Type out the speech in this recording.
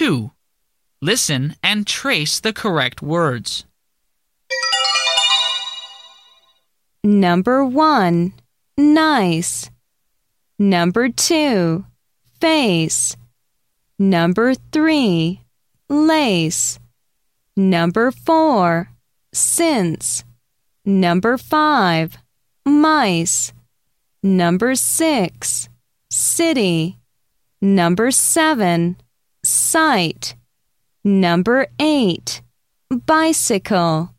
2. Listen and trace the correct words. Number 1. Nice. Number 2. Face. Number 3. Lace. Number 4. Since. Number 5. Mice. Number 6. City. Number 7. Sight. Number 8. Bicycle.